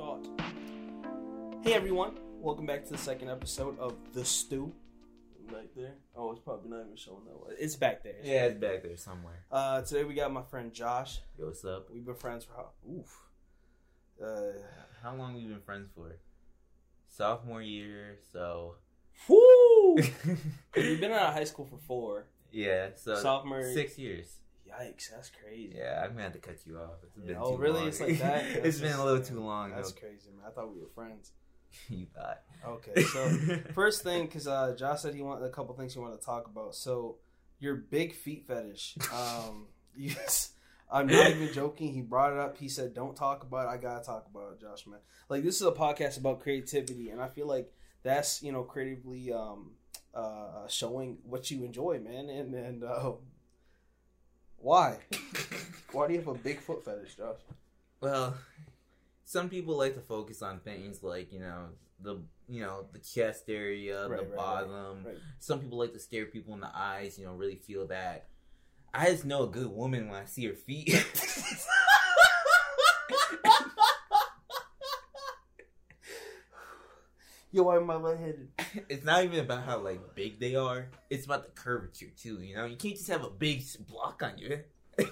start. Hey everyone, welcome back to the second episode of The Stew. Back there. Oh, it's probably not even showing that way. It's back there. Yeah, it's back there somewhere. Uh, today we got my friend Josh. Yo, what's up? We've been friends for how? Oof. Uh, How long we been friends for? Sophomore year, so woo! We've been out of high school for four. yeah, so Sophomore. six years. Yikes, that's crazy. Yeah, I'm gonna have to cut you off. It's been Oh, too really? long. It's like that? it's That's been a little too long. That's though. crazy, man. I thought we were friends. you thought. Okay, so first thing, because uh, Josh said he wanted a couple things he wanted to talk about. So your big feet fetish. Um, yes, I'm not even joking. He brought it up. He said, "Don't talk about it. I gotta talk about it, Josh, man. Like this is a podcast about creativity, and I feel like that's you know creatively um, uh, showing what you enjoy, man. And and uh, why? Why do you have a big foot fetish, Josh? Well, some people like to focus on things like you know the you know the chest area, Right, the right, right, bottom. right. Some people like to stare people in the eyes. You know, really feel that. I just know a good woman when I see her feet. Yo, why am I lightheaded? it's not even about how like big they are. It's about the curvature too. You know, you can't just have a big block on your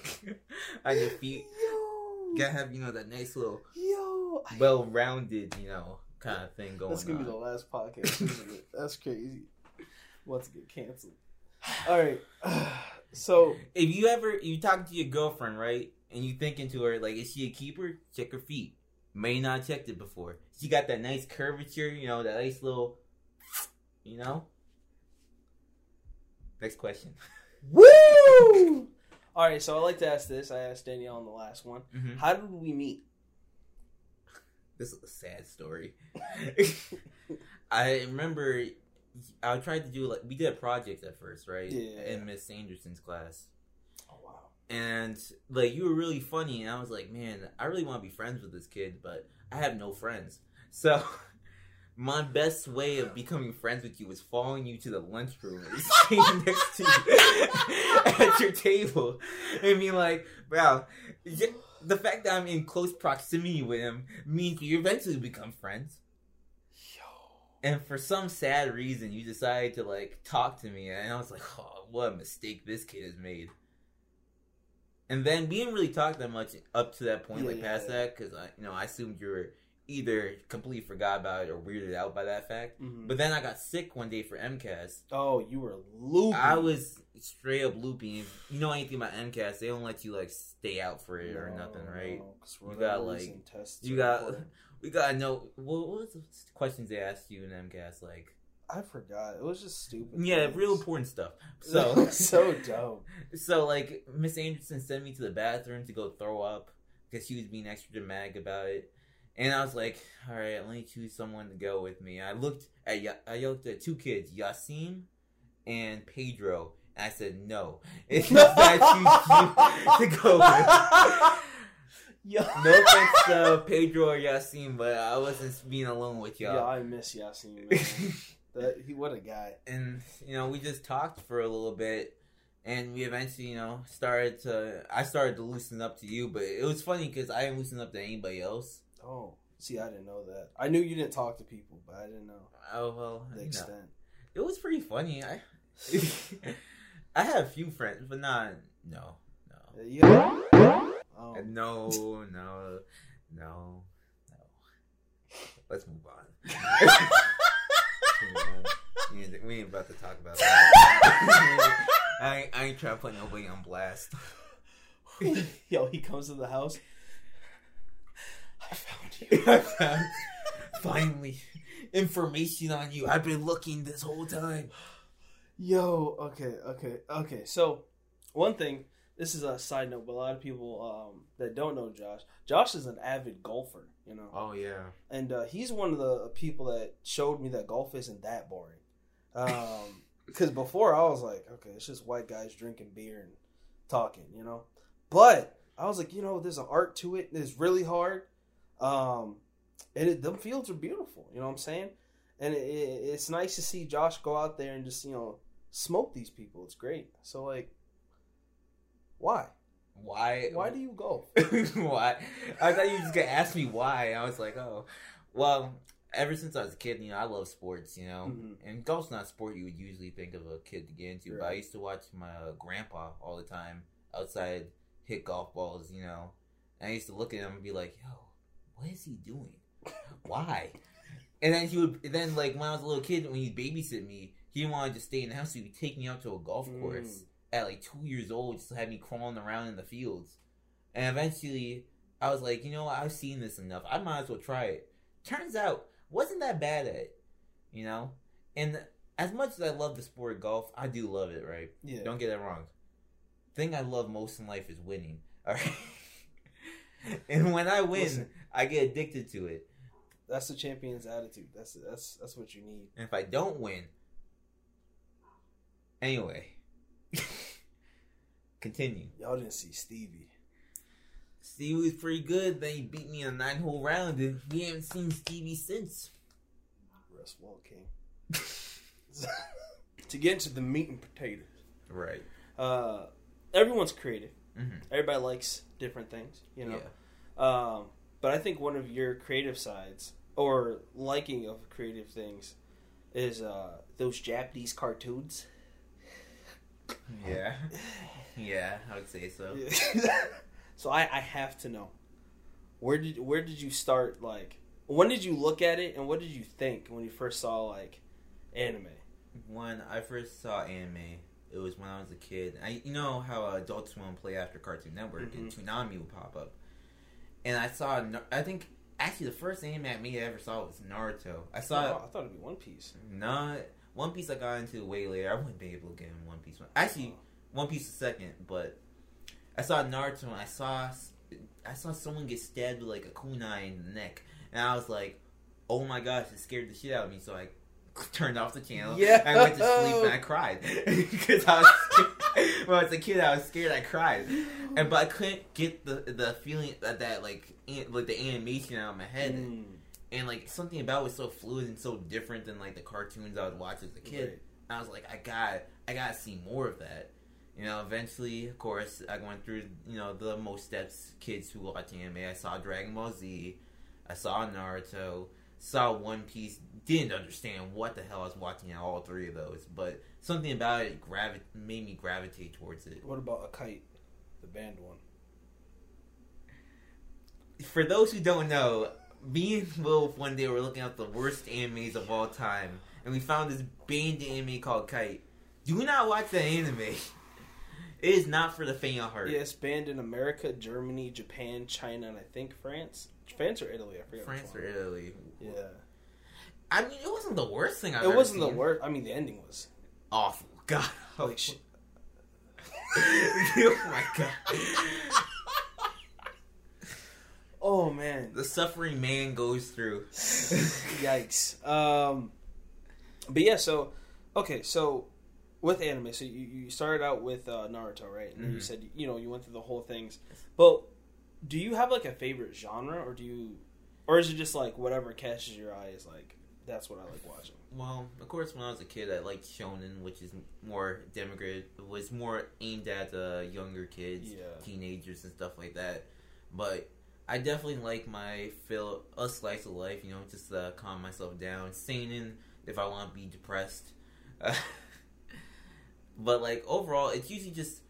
on your feet. Yo, You gotta have you know that nice little yo. Well-rounded you know kind of thing going That's gonna on. be the last podcast. That's crazy. Want to get canceled? All right. So if you ever you talk to your girlfriend right and you thinking to her like is she a keeper check her feet may not checked it before she got that nice curvature you know that nice little you know next question woo. All right. So I like to ask this. I asked Danielle on the last one. Mhm. How did we meet? this is a sad story i remember i tried to do like we did a project at first right Yeah. in miss Sanderson's class Oh wow. And like you were really funny and i was like man i really want to be friends with this kid but i have no friends. So my best way of becoming friends with you was following you to the lunchroom and sitting next to you at your table and being like wow the fact that i'm in close proximity with him means we eventually become friends. Yo. and for some sad reason you decided to like talk to me and i was like oh what a mistake this kid has made and then we didn't really talk that much up to that point Yeah, like past that because i you know i assumed you were either completely forgot about it or weirded out by that fact Mhm. but then i got sick one day for mcas Oh, you were loopy. i was straight up looping if you know anything about mcas they don't let you like stay out for it or nothing right no, You got, like- tests you got important. we gotta know what, what was the questions they asked you in mcas like I forgot. It was just stupid. Yeah, things. real important stuff. So, so dope. so like Miss Anderson sent me to the bathroom to go throw up because she was being extra dramatic about it, and I was like, all right, let me choose someone to go with me. I looked at I looked at two kids, Yasim and Pedro, and I said no. It's not that I choose you to go with. Yo. No offense to Pedro or Yasim, but I wasn't being alone with y'all. Yeah, I miss Yasin. That he what a guy. and you know we just talked for a little bit and we eventually you know started to i started to loosen up to you but it was funny because i didn't loosen up to anybody else Oh, see, I didn't know that. I knew you didn't talk to people, but I didn't know oh well the know, extent. it was pretty funny i i have a few friends but not no no Yeah. Oh. no no no no let's move on Let's. We ain't, we ain't about to talk about that I ain't, I ain't trying to put nobody on blast Yo, he comes to the house. I found you. I found finally, information on you. I've been looking this whole time. Yo, okay, okay, okay. So, one thing, this is a side note, but a lot of people um, that don't know Josh, Josh is an avid golfer, you know, Oh yeah. and uh, he's one of the people that showed me that golf isn't that boring. Um, because before I was like, okay, it's just white guys drinking beer and talking, you know. But I was like, you know, there's an art to it. It's really hard, um, and it, them fields are beautiful. You know what I'm saying? And it, it, it's nice to see Josh go out there and just you know smoke these people. It's great. So like, why? Why? Why do you golf? why? I thought you were just gonna ask me why. I was like, oh, well. Ever since I was a kid, you know, I love sports. You know, Mhm. and golf's not a sport you would usually think of a kid to get into. But I used to watch my uh, grandpa all the time outside hit golf balls. You know, and I used to look at him and be like, yo, what is he doing? Why? And then he would. Then like when I was a little kid, when he'd babysit me, he didn't want to just stay in the house. So he'd take me out to a golf Mm. At like two years old, just have me crawling around in the fields. And eventually, I was like, you know. I've seen this enough. I might as well try it. Turns out, wasn't that bad at it, you know. And as much as I love the sport of golf, I do love it. Right? Yeah. Don't get it wrong. thing I love most in life is winning. All right. and when I win, Listen. I get addicted to it. That's the champion's attitude. That's that's that's what you need. And if I don't win, anyway, continue. Y'all didn't see Stevie. Stevie was pretty good. Then he beat me in a nine hole round, and we haven't seen Stevie since. Russ Wall King. to get into the meat and potatoes. Right. Uh, everyone's creative. hmm Everybody likes different things, you know. Yeah. Um, but I think one of your creative sides or liking of creative things is uh, those Japanese cartoons. Yeah. Yeah, I would say so. so I, I have to know where did where did you start? Like, when did you look at it, and what did you think when you first saw like anime? When I first saw anime, it was when I was a kid. I, you know how uh, Adult Swim play after Cartoon Network and Toonami would pop up, and I saw. I think actually the first anime I me I ever saw was Naruto. I saw Oh, I thought it'd be One Piece. not One Piece. I got into way later. I wouldn't be able to get in One Piece. Actually, One Piece is second, but I saw Naruto and I saw I saw someone get stabbed with like a kunai in the neck, and I was like, "Oh my gosh!" It scared the shit out of me. So I turned off the channel. Yeah. I went to sleep and I cried because I was when I was a kid. I was scared. I cried, and but I couldn't get the the feeling that, that like an- like the animation out of my head, Mm, and like something about it was so fluid and so different than like the cartoons I would watch as a kid. right. I was like, I got, I gotta see more of that. You know, eventually, of course, I went through, you know, the most steps kids who watch anime. I saw Dragon Ball Z, I saw Naruto, saw One Piece. Didn't understand what the hell I was watching at all three of those, but something about it gravi- made me gravitate towards it. What about a kite, the band one? For those who don't know, me and Will one day were looking up the worst animes of all time, and we found this banned anime called Kite. Do not watch that anime. It is not for the faint of heart. Yeah, it's banned in America, Germany, Japan, China, and I think France. France or Italy? I forget. which France one. or Italy. Yeah, I mean, it wasn't the worst thing I've it wasn't the worst. I mean, the ending was Awful. God. like oh. sh- oh my god. Oh man, The suffering man goes through. yikes. Um, but yeah, so okay, so with anime, so you, you started out with uh, Naruto, right? And then you said you know you went through the whole things. But do you have like a favorite genre, or do you, or is it just like whatever catches your eye is like that's what I like watching? Well, of course, when I was a kid, I liked shonen, which is more demographic, was more aimed at uh, younger kids, Yeah. teenagers, and stuff like that. But I definitely like my fill a slice of life, you know, just to calm myself down. Seinen if I want to be depressed. but like overall, it's usually just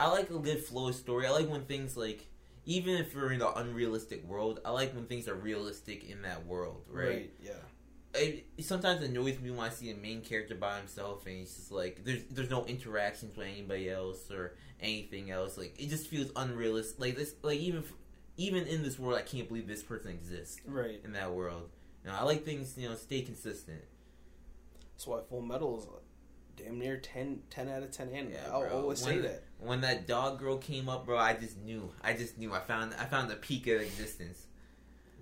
I like a good flow of story. I like when things like even if we're in an unrealistic world, I like when things are realistic in that world, right? Yeah. It, it sometimes annoys me when I see a main character by himself and he's just like there's there's no interactions with anybody else or anything else. Like it just feels unrealistic. Like this, like even f- even in this world, I can't believe this person exists Right. in that world. You know, I like things you know stay consistent. That's why Full Metal is damn near 10, 10 out of ten anime. Yeah, I'll bro. always When- say that. When that dog girl came up, bro, I just knew. I just knew. I found I found the peak of existence.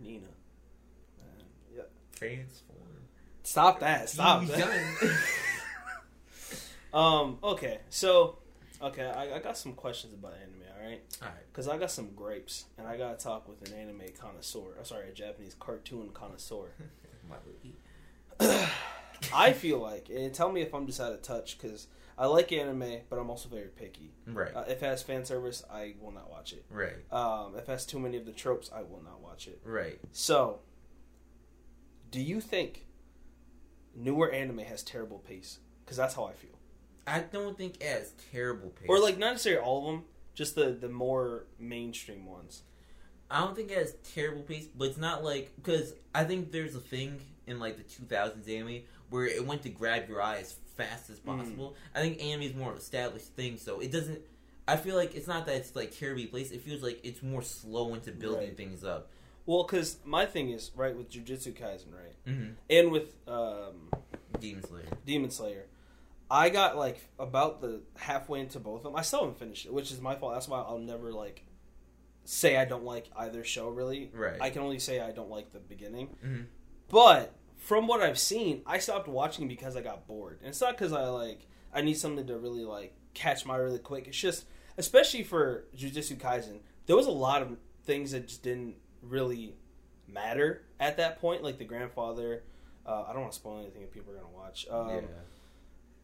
Nina. Man, yeah. Transform. Stop that. Stop that. Um. Okay. So, okay, I, I got some questions about anime. All right, Alright. because I got some grapes, and I gotta talk with an anime connoisseur. I'm sorry, a Japanese cartoon connoisseur. I feel like, and tell me if I'm just out of touch, because I like anime, but I'm also very picky. Right. Uh, if it has fan service, I will not watch it. right. Um, if it has too many of the tropes, I will not watch it. Right. So, do you think newer anime has terrible pace? Because that's how I feel. I don't think it has terrible pace. Or like not necessarily all of them, just the the more mainstream ones. I don't think it has terrible pace, but it's not like because I think there's a thing in like the 2000s anime where it went to grab your eye as fast as Mm. possible. I think anime is more of an established thing, so it doesn't. I feel like it's not that it's like terribly placed. It feels like it's more slow into building Right. things up. Well, because my thing is right with Jujutsu Kaisen, right, Mm-hmm. and with um, Demon Slayer. Demon Slayer. I got like about the halfway into both of them. I still haven't finished it, which is my fault. That's why I'll never like say I don't like either show. Really, Right. I can only say I don't like the beginning. Mhm. But from what I've seen, I stopped watching because I got bored. And it's not because I like I need something to really like catch my really quick. It's just especially for Jujutsu Kaisen, there was a lot of things that just didn't really matter at that point, like the grandfather. Uh, I don't want to spoil anything if people are gonna watch. Um, yeah.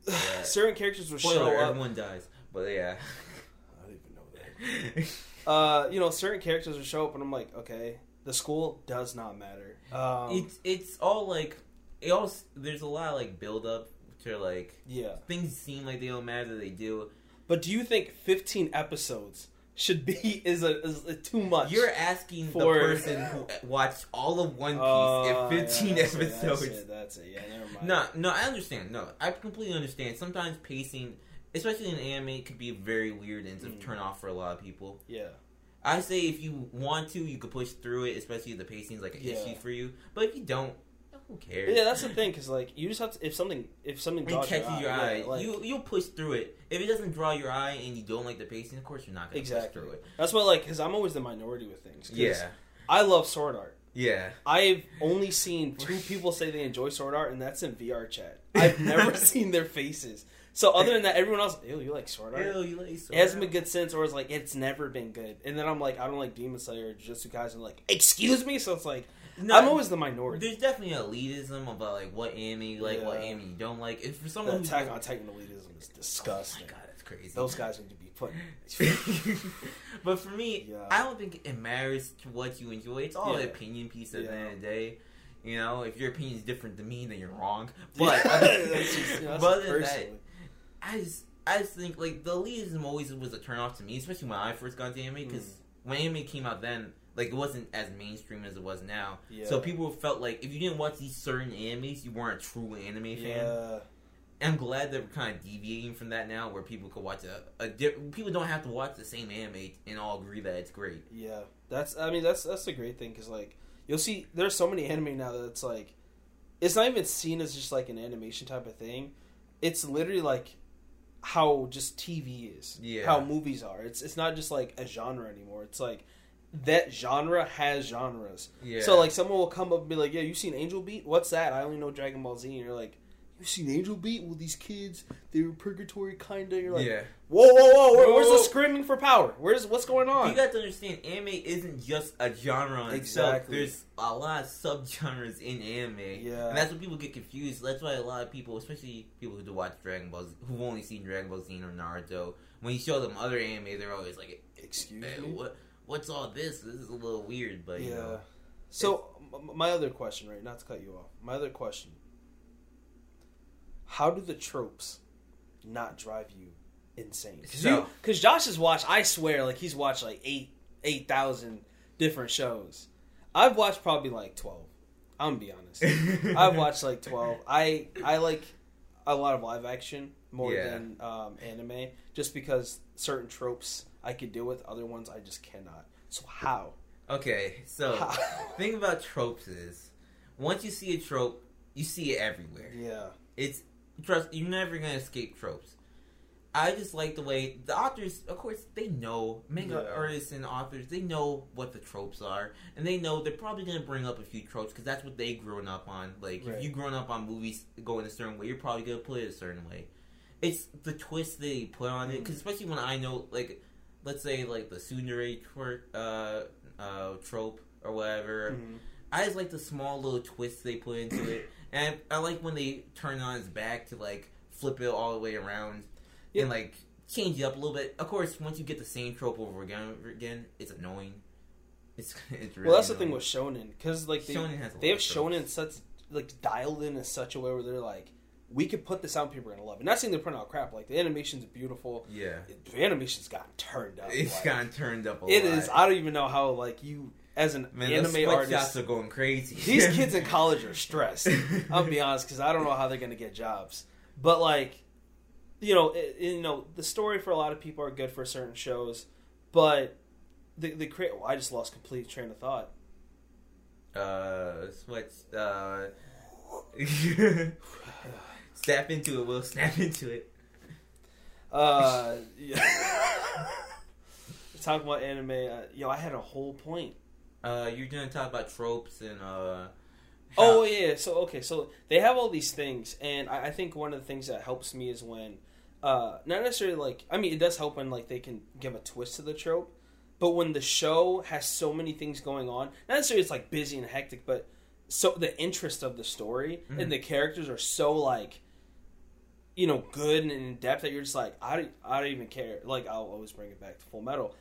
Yeah. certain characters would Spoiler: show up. everyone dies, but yeah. I don't even know that. Uh, you know, certain characters would show up, and I'm like, okay, the school does not matter. Um, it's it's all like it all. There's a lot of like build up to like yeah, things seem like they don't matter. They do. but do you think 15 episodes should be is a is a too much? You're asking For- the person who watched all of One Piece Oh, in 15 yeah, that's it, episodes. That's it, that's it. Yeah, never mind. No, no, I understand. No, I completely understand. Sometimes pacing, especially in anime, could be very weird and Mm. turn off for a lot of people. Yeah, I say if you want to, you could push through it, especially if the pacing's like an Yeah. issue for you. But if you don't, who cares? yeah, that's the thing. Cause like you just have to if something if something It draws catches your eye. yeah, like- you you'll push through it. If it doesn't draw your eye and you don't like the pacing, of course you're not gonna Exactly. push through it. that's why like because I'm always the minority with things. Yeah, I love sword art. yeah. I've only seen two people say they enjoy sword art, and that's in VR chat. I've never seen their faces. So other than that, everyone else, ew, you like sword art? Ew, you like so It hasn't been good since, or it's like it's never been good. And then I'm like, I don't like Demon Slayer or Jujutsu Kaisen. Like, excuse me. So it's like No, I'm always the minority. There's definitely elitism about like what anime you like, what Yeah. anime you don't like. If for someone Attack on Titan elitism is oh disgusting. my god, that's crazy. Those guys need to be put. but for me, Yeah. I don't think it matters to what you enjoy. It's all Yeah. an opinion piece at the end of the day. You know, if your opinion is different than me, then you're wrong. But That's just- but other than that. I just I just think like the elitism always was a turn off to me, especially when I first got into anime because Mm. when anime came out then. Like it wasn't as mainstream as it was now, Yeah. so people felt like if you didn't watch these certain animes, you weren't a true anime fan. yeah, And I'm glad that we're kind of deviating from that now, where people could watch a, a di- people don't have to watch the same anime and all agree that it's great. yeah. That's I mean that's that's a great thing because like you'll see there's so many anime now that it's like it's not even seen as just like an animation type of thing. It's literally like how just TV is, Yeah. how movies are. It's it's not just like a genre anymore. It's like that genre has genres. Yeah. So like someone will come up and be like, "Yeah, you seen Angel Beat? What's that? I only know Dragon Ball Z." And you're like, "You seen Angel Beat? Well, these kids, they were purgatory kinda." You're like, yeah, "Whoa, whoa, whoa! Where, where's the screaming for power? Where's what's going on?" you got to understand, anime isn't just a genre itself. Exactly. There's a lot of subgenres in anime, Yeah. and that's what people get confused. That's why a lot of people, especially people who do watch Dragon Ball, Z, who've only seen Dragon Ball Z or Naruto, when you show them other anime, they're always like, Excuse "Eh, me. "What? What's all this? This is a little weird." But you yeah. know, So my other question, right? Not to cut you off. My other question: How do the tropes not drive you insane? Because So- Josh has watched. I swear, like he's watched like eight eight thousand different shows. I've watched probably like twelve. I'm gonna be honest. I've watched like twelve. I I like a lot of live action more Yeah. than um, anime, just because certain tropes I could deal with, other ones I just cannot. So how? Okay, so How? thing about tropes is once you see a trope, you see it everywhere. yeah. It's trust you're never gonna escape tropes. I just like the way the authors, of course, they know manga Yeah. artists and authors. They know what the tropes are, and they know they're probably gonna bring up a few tropes because that's what they grown up on. Like Right. if you grown up on movies going a certain way, you're probably gonna put it a certain way. It's the twist they put on it, mm. because especially when I know, like, let's say like the tsundere twer- uh, uh, trope or whatever. Mhm. I just like the small little twists they put into it, and I like when they turn on his back to like flip it all the way around. Yeah. and like change it up a little bit. Of course, once you get the same trope over again, over again, it's annoying. It's it's really well, that's the thing with shonen because like they, Shonen has they have shonen such like dialed in in such a way where they're like, we could put this out, and people are gonna love it. Not saying they're putting out crap. Like the animation's beautiful. Yeah, The animation's gotten turned up. it's like, gotten turned up a It lot. is. I don't even know how like you as an Man, anime those artist. are going crazy. These kids in college are stressed. I'll be honest because I don't know how they're gonna get jobs. But like, you know, it, you know, the story for a lot of people are good for certain shows, but the the create. Well, I just lost complete train of thought. uh, sweats. Uh, snap into it. Will snap into it. Uh, yeah. Talking about anime, uh, yo, I had a whole point. Uh, you're gonna talk about tropes and uh. Oh yeah, so okay, so they have all these things, and I, I think one of the things that helps me is when, uh, not necessarily like, I mean, it does help when like they can give a twist to the trope, but when the show has so many things going on, not necessarily it's like busy and hectic, but so the interest of the story Mhm. and the characters are so like, you know, good and in depth that you're just like, I don't, I don't even care. Like I'll always bring it back to Full Metal.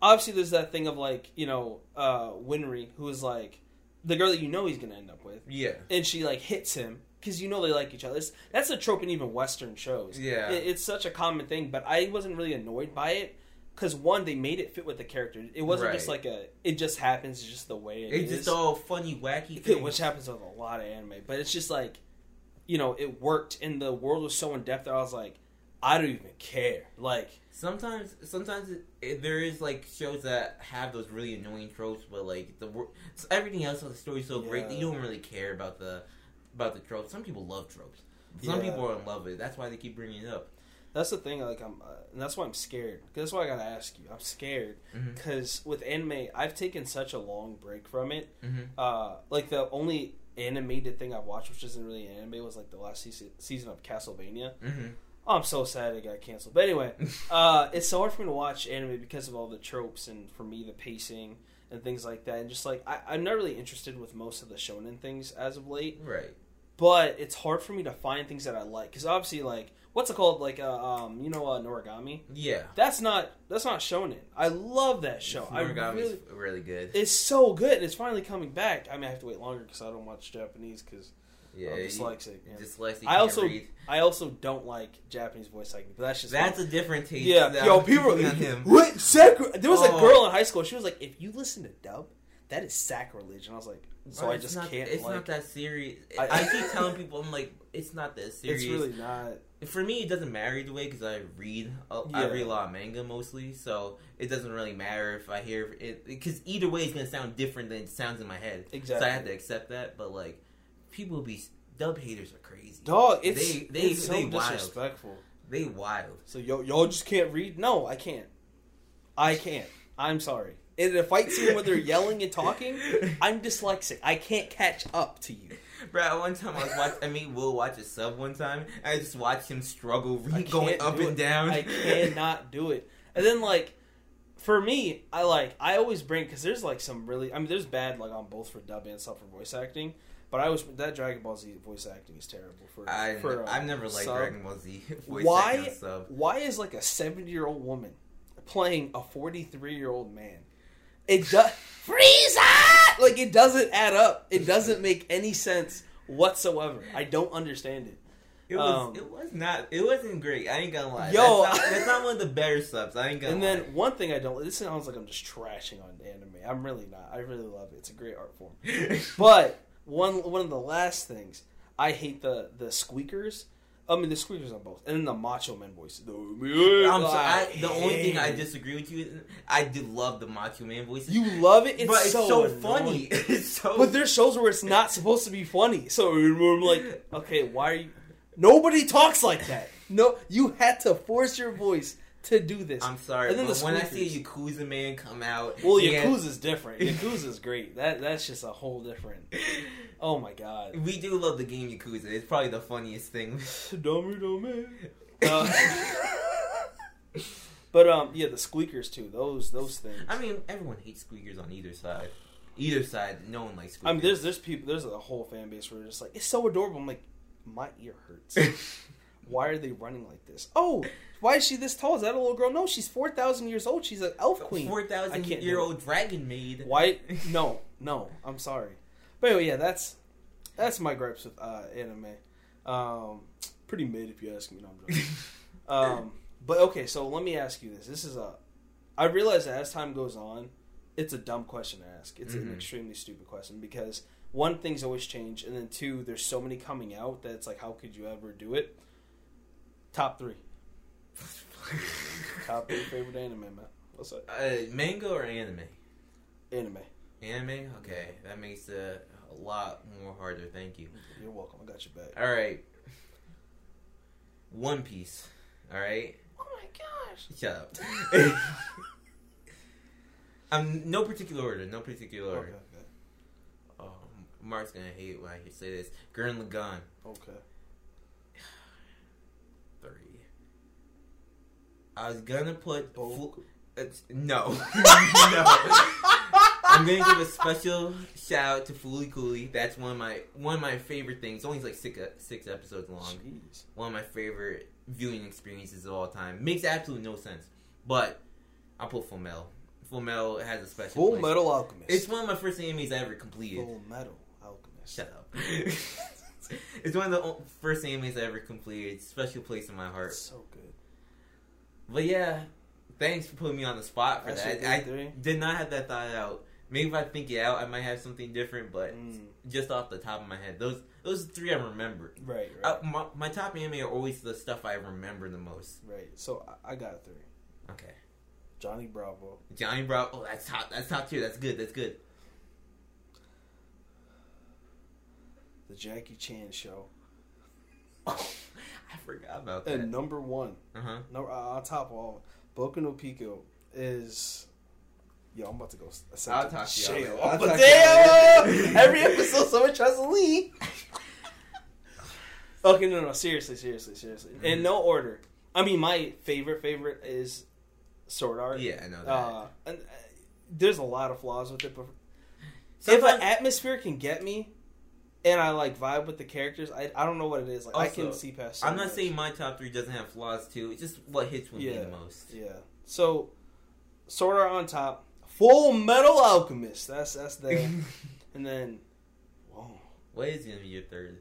Obviously, there's that thing of like, you know, uh, Winry, who is like the girl that you know he's gonna end up with Yeah. and she like hits him because you know they like each other. It's, that's a trope in even Western shows. Yeah. It- it's such a common thing, but I wasn't really annoyed by it because one, they made it fit with the character. It wasn't just like a. It just happens. It's just the way it It's is. just all funny, wacky things. which happens with a lot of anime, but it's just like, you know, it worked, and the world was so in depth that I was like, I don't even care. Like, Sometimes, sometimes it, it, there is like shows that have those really annoying tropes, but like the everything else of the story is so great that you don't really care about the about the tropes. Some people love tropes. Some Yeah. people are in love with it. That's why they keep bringing it up. that's the thing. Like, I'm, uh, and that's why I'm scared. That's why I gotta ask you. I'm scared because with anime, I've taken such a long break from it. Mhm. uh like the only animated thing I've watched, which isn't really an anime, was like the last season season of Castlevania. Mhm. Oh, I'm so sad it got canceled. But anyway, uh, it's so hard for me to watch anime because of all the tropes and for me the pacing and things like that. And just like I, I'm not really interested with most of the shonen things as of late. Right. But it's hard for me to find things that I like because obviously like what's it called like uh, um you know uh, Noragami. Yeah. That's not that's not shonen. I love that show. I Noragami's really really good. it's so good. and It's finally coming back. I mean, I have to wait longer because I don't watch Japanese because yeah. I'm you- dyslexic. yeah. Dyslexic. I can't also read. I also don't like Japanese voice acting, but that's just That's a different taste. yeah. Yo, people him. what sacri- There was a Oh. girl in high school. She was like, "If you listen to dub, that is sacrilege," and I was like, "So Bro, I just not, can't." It's like, not that serious. I- I, keep telling people, I'm like, it's not that serious. It's really not. For me, it doesn't matter either way because I read. uh, I read a lot of manga mostly, so it doesn't really matter if I hear it. Because either way, it's gonna sound different than it sounds in my head. Exactly. So I have to accept that. But like, people be dub haters are crazy. Dog, it's They- they- it's so they wild. They wild. So yo, y'all just can't read? No, I can't. I can't. I'm sorry. In a fight scene where they're yelling and talking, I'm dyslexic. I can't catch up to you. Bro, one time I was watching. I mean, Will watch a sub one time. I just watched him struggle, re- going up and it. down. I cannot do it. And then like for me, I like I always bring because there's like some really I mean there's bad like on both for dub and stuff for voice acting, but I was that Dragon Ball Z voice acting is terrible for. I, for, uh, I've never liked sub. Dragon Ball Z voice Why? acting sub. Why is like a 70 year old woman playing a 43 year old man? It does Frieza like it doesn't add up. It doesn't make any sense whatsoever. I don't understand it. It was. Um, it was not. It wasn't great. I ain't gonna lie. Yo, that's not, that's not one of the better subs. I ain't gonna. And then one thing I don't. This sounds like I'm just trashing on anime. I'm really not. I really love it. It's a great art form. But one one of the last things I hate the the squeakers. I mean the squeakers on both, and then the Macho Man voice. The, I'm sorry. I, the only thing I disagree with you, is I do love the Macho Man voice. you love it. It's but it's so, funny. It's so. But there's shows where it's not supposed to be funny. So I'm like, okay, why are you? Nobody talks like that. No, you had to force your voice to do this. I'm sorry, And then but the when I see a Yakuza man come out, Well, he has- Yakuza's different. Yakuza's great. That that's just a whole different. Oh my god. we do love the game Yakuza. It's probably the funniest thing. Dummy, dummy. Uh, but um, yeah, the squeakers too. Those those things. I mean, everyone hates squeakers on either side. Either side, no one likes squeakers. I mean, there's there's people there's a whole fan base where they're just like it's so adorable. I'm like, my ear hurts. Why are they running like this? Oh, why is she this tall? Is that a little girl? No, she's four thousand years old. She's an elf queen. Four thousand year old dragon maid. Why? No, no. I'm sorry. But anyway, yeah, that's that's my gripes with uh, anime. Um, pretty mid, if you ask me. No, I'm joking. um, but okay, so let me ask you this. This is a. I realize that as time goes on, it's a dumb question to ask. It's an Mhm. extremely stupid question because one, things always change, and then two, there's so many coming out that it's like, how could you ever do it? Top three. Top three favorite anime, man. What's up? uh, manga or anime? Anime. Anime. Okay, that makes it a lot more harder. Thank you. You're welcome. I got your back. All right. One Piece. All right. Oh my gosh. Shut up. um, no particular order. No particular Okay. order. Okay. Oh, Mark's gonna hate when I say this. Gurren Lagann. Okay. Three. I was gonna put oh. Boku. full, it's, no. no. I'm gonna give a special shout out to Fooly Cooley. That's one of my one of my favorite things. It's only like six uh, six episodes long. Jeez. One of my favorite viewing experiences of all time. Makes absolutely no sense, but I'll put Full Metal. Full Metal has a special. Full place. Metal Alchemist. It's one of my first animes I ever completed. Full Metal Alchemist. Shut up. it's one of the first animes I ever completed. Special place in my heart. It's so good. But yeah, thanks for putting me on the spot for That's that. I did not have that thought out. Maybe if I think it out, I might have something different. But Mm, just off the top of my head, those those three I remember. right, right, Uh, my, my top anime are always the stuff I remember the most. right. So I, I got three. Okay, Johnny Bravo. Johnny Bravo. Oh, that's top. That's top tier. That's good. That's good. The Jackie Chan Show. I forgot about that. And number one, Uh huh. no, uh, on top of all, Boku no Pico is. Yo, I'm about to go. I'll to talk to you jail. I'll But talk damn! Every episode, someone tries to leave. okay, no, no, seriously, seriously, seriously. Mm-hmm. In no order. I mean, my favorite favorite is Sword Art. Yeah, I know that. Uh, and uh, there's a lot of flaws with it, but if an atmosphere can get me, and I like vibe with the characters, I, I don't know what it is. Like I can see past. so I'm not much. saying my top three doesn't have flaws too. It's just what hits with me Yeah. the most. Yeah. So, Sword Art on top, Full Metal Alchemist. That's that's there, and then, whoa, What is gonna be your third?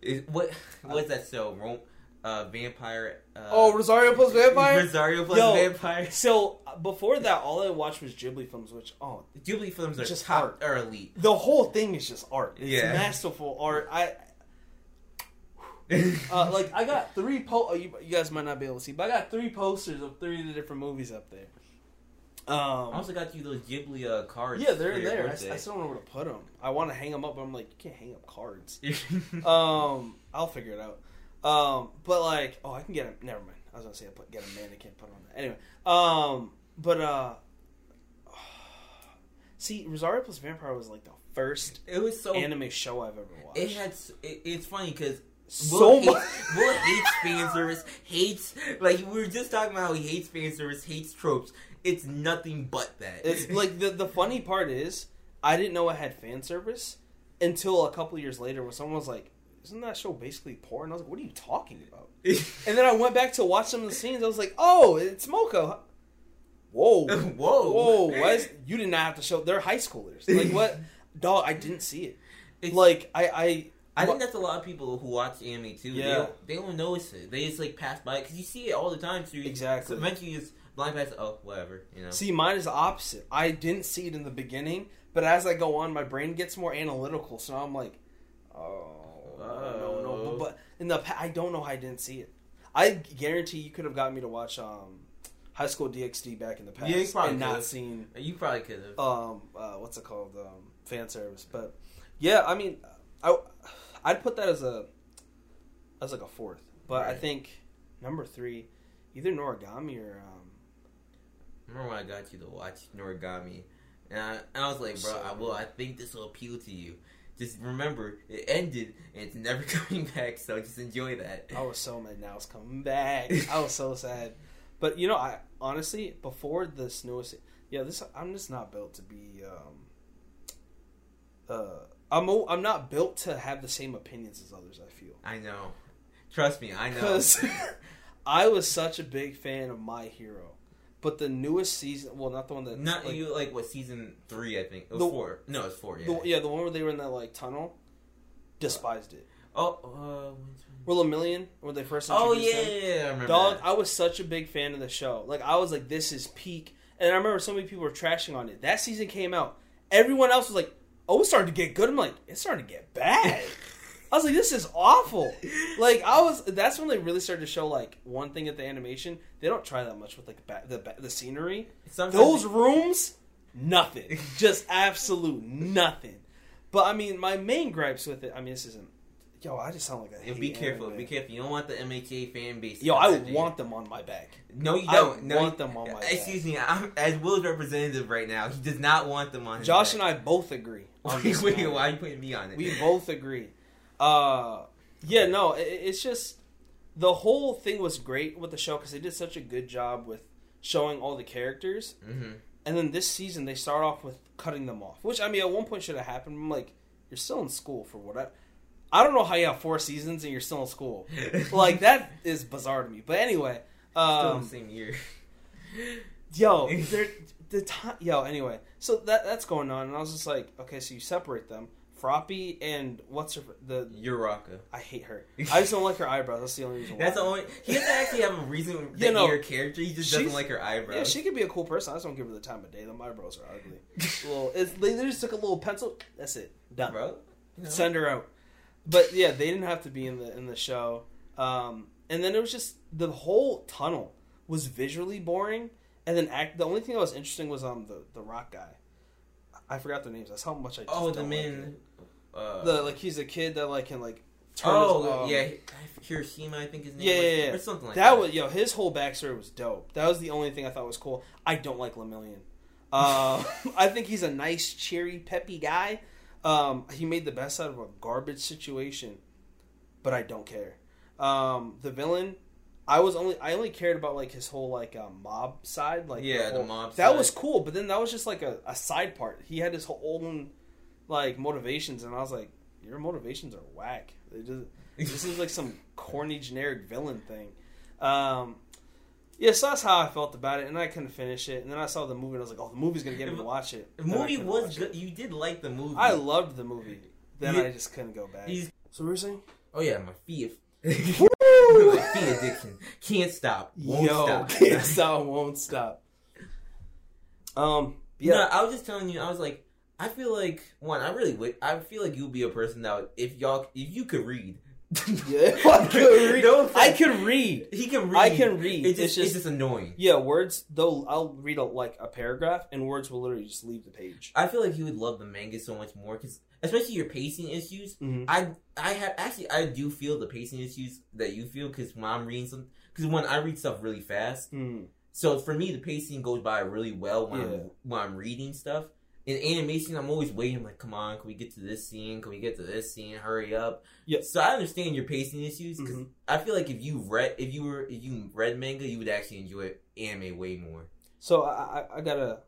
Is what what's that show? Rom, uh, vampire. Uh, oh Rosario plus Vampire. Rosario plus Yo. vampire. So uh, before that, all I watched was Ghibli films, which oh, Ghibli films are Just top art. or elite. the whole thing is just art. It's Yeah. masterful art. I uh, like I got three po. oh, You, you guys might not be able to see, but I got three posters of three of the different movies up there. Um, I also got you those Ghibli uh, cards. yeah, they're there. I. I still don't know where to put them. I want to hang them up, but I'm like, you can't hang up cards. Um, I'll figure it out. Um, but like, oh, I can get a. Never mind. I was gonna say I put, get a mannequin put on that. Anyway, um, but uh, see, Rosario plus Vampire was like the first it was so. anime show I've ever watched. it had. It, it's funny because. so much. Will hates fan service, hates like we were just talking about how he hates fan service, hates tropes. It's nothing but that. It's like the the funny part is I didn't know I had fan service until a couple years later when someone was like, "Isn't that show basically porn?" I was like, "What are you talking about?" And then I went back to watch some of the scenes. I was like, "Oh, it's Moka." Whoa, Whoa. whoa! Why is, you did not have to show? They're high schoolers. Like what? Dog, I didn't see it. It's- Like I, I, I think that's a lot of people who watch anime too. They Yeah. don't, they don't notice it. They just like pass by because you see it all the time. So you, Exactly. So eventually, you just blind pass. Oh, whatever. You know. see mine is the opposite. I didn't see it in the beginning, but as I go on, my brain gets more analytical. So I'm like, oh, no, no, but, but in the pa- I don't know how I didn't see it. I guarantee you could have got me to watch um, High School DxD back in the past Yeah, you probably and not could've. seen you probably could have. um, uh, what's it called um, fan service. But yeah, I mean, I I'd put that as a as like a fourth. But I think number three, either Noragami or um, Remember when I got you to watch Noragami, and I, and I was like, bro, I, well, I think this will appeal to you. Just remember, it ended and it's never coming back. So just enjoy that. I was so mad now it's coming back. I was so sad. But you know, I honestly before this newest, yeah, this I'm just not built to be. Um, uh, I'm o- I'm not built to have the same opinions as others. I feel. I know. Trust me, I know. I was such a big fan of My Hero, but the newest season, well, not the one that Not like, you like what season three? I think it was The- four. No, it's four. Yeah. the, yeah, the one where they were in that like tunnel, despised it. oh, uh? Will a million when they first oh yeah, yeah, yeah, I remember. Dog, that. I was such a big fan of the show. Like I was like, this is peak. And I remember so many people were trashing on it. That season came out. Everyone else was like, "Oh, it's starting to get good." I'm like, "It's starting to get bad." I was like, "This is awful." Like I was. That's when they really started to show like one thing at the animation. They don't try that much with like the ba- the, ba- the scenery. Sometimes Those rooms, nothing. Just absolute nothing. But I mean, my main gripes with it. I mean, this isn't. Yo, I just sound like a. Yeah, be careful. Be careful. You don't want the MHA fan base. Yo, I want them on my back. No, you don't. no, want you- them on my Excuse me. I'm, as Will's representative right now, he does not want them on. His Josh back. and I both agree. on Wait, this wait, why are you putting me on it? We both agree. Uh, yeah, no, it, it's just the whole thing was great with the show because they did such a good job with showing all the characters, hmm and then this season they start off with cutting them off, which I mean at one point should have happened. I'm like, you're still in school for what? I, I don't know how you have four seasons and you're still in school. like that is bizarre to me. But anyway, um, same year. yo, the time, yo. Anyway, so that that's going on, and I was just like, okay, so you separate them, Froppy and what's her the Uraraka. I hate her. I just don't like her eyebrows. That's the only reason. Why. That's the only. He doesn't actually have a reason to You know, her character. He just doesn't like her eyebrows. Yeah, she could be a cool person. I just don't give her the time of day. The eyebrows are ugly. well, it's, they they just took a little pencil. That's it. Done. bro. You know? Send her out. But yeah, they didn't have to be in the in the show. Um, and then it was just the whole tunnel was visually boring. And then act. The only thing that was interesting was um the the rock guy. I forgot their names. That's how much I. Just Oh, the don't like. Uh, the like he's a kid that like can like. Turn oh his, um, yeah, Kirishima, I think his name. Yeah, was, yeah, yeah. or something like that that. was yo. His whole backstory was dope. That was the only thing I thought was cool. I don't like Lemillion. Uh, I think he's a nice, cheery, peppy guy. Um, he made the best out of a garbage situation, but I don't care. Um, the villain, I was only I only cared about like his whole like um, mob side. Like Yeah, the whole- mob That side. was cool, but then that was just like a, a side part. He had his whole own like motivations, and I was like, your motivations are whack. They just this is like some corny generic villain thing. Um, yeah, so that's how I felt about it, and I couldn't finish it. And then I saw the movie, and I was like, "Oh, the movie's gonna get me to watch it." The movie was watch it. good. You did like the movie. I loved the movie. Then You- I just couldn't go back. He's So what were you saying? oh yeah, my fee. Woo! my fee addiction can't stop. Won't Yo, stop. can't stop, won't stop. Um, Yeah, yeah, I was just telling you. I was like, I feel like one. I really would. I feel like you'd be a person that would, if y'all, if you could read. yeah. I could read. No I could read. He can read. I can read. It's just, It's just- it's just annoying. Yeah, words. Though I'll read a, like a paragraph, and words will literally just leave the page. I feel like you would love the manga so much more because, especially your pacing issues. Mhm. I I have actually I do feel the pacing issues that you feel because when I'm reading some because when I read stuff really fast, Hmm. so for me the pacing goes by really well when Yeah. I'm when I'm reading stuff. In animation, I'm always waiting. I'm like, come on, can we get to this scene? Can we get to this scene? Hurry up! Yep. So I understand your pacing issues because Mhm. I feel like if you read if you were if you read manga, you would actually enjoy anime way more. So I, I, I gotta.